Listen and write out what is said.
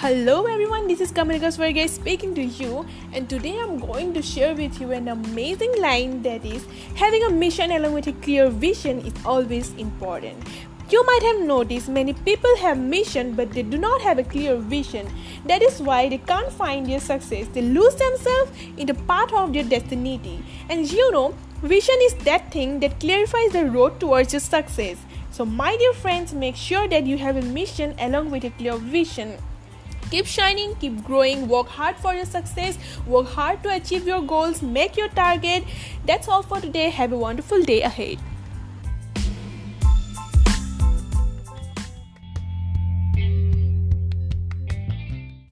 Hello everyone, this is Kamalika Swarga speaking to you, and today I'm going to share with you an amazing line that is having a mission along with a clear vision is always important. You might have noticed many people have mission but they do not have a clear vision. That is why they can't find their success. They lose themselves in the path of their destiny. And you know, vision is that thing that clarifies the road towards your success. So my dear friends, make sure that you have a mission along with a clear vision keep shining keep growing work hard for your success work hard to achieve your goals make your target. That's all for today. Have a wonderful day ahead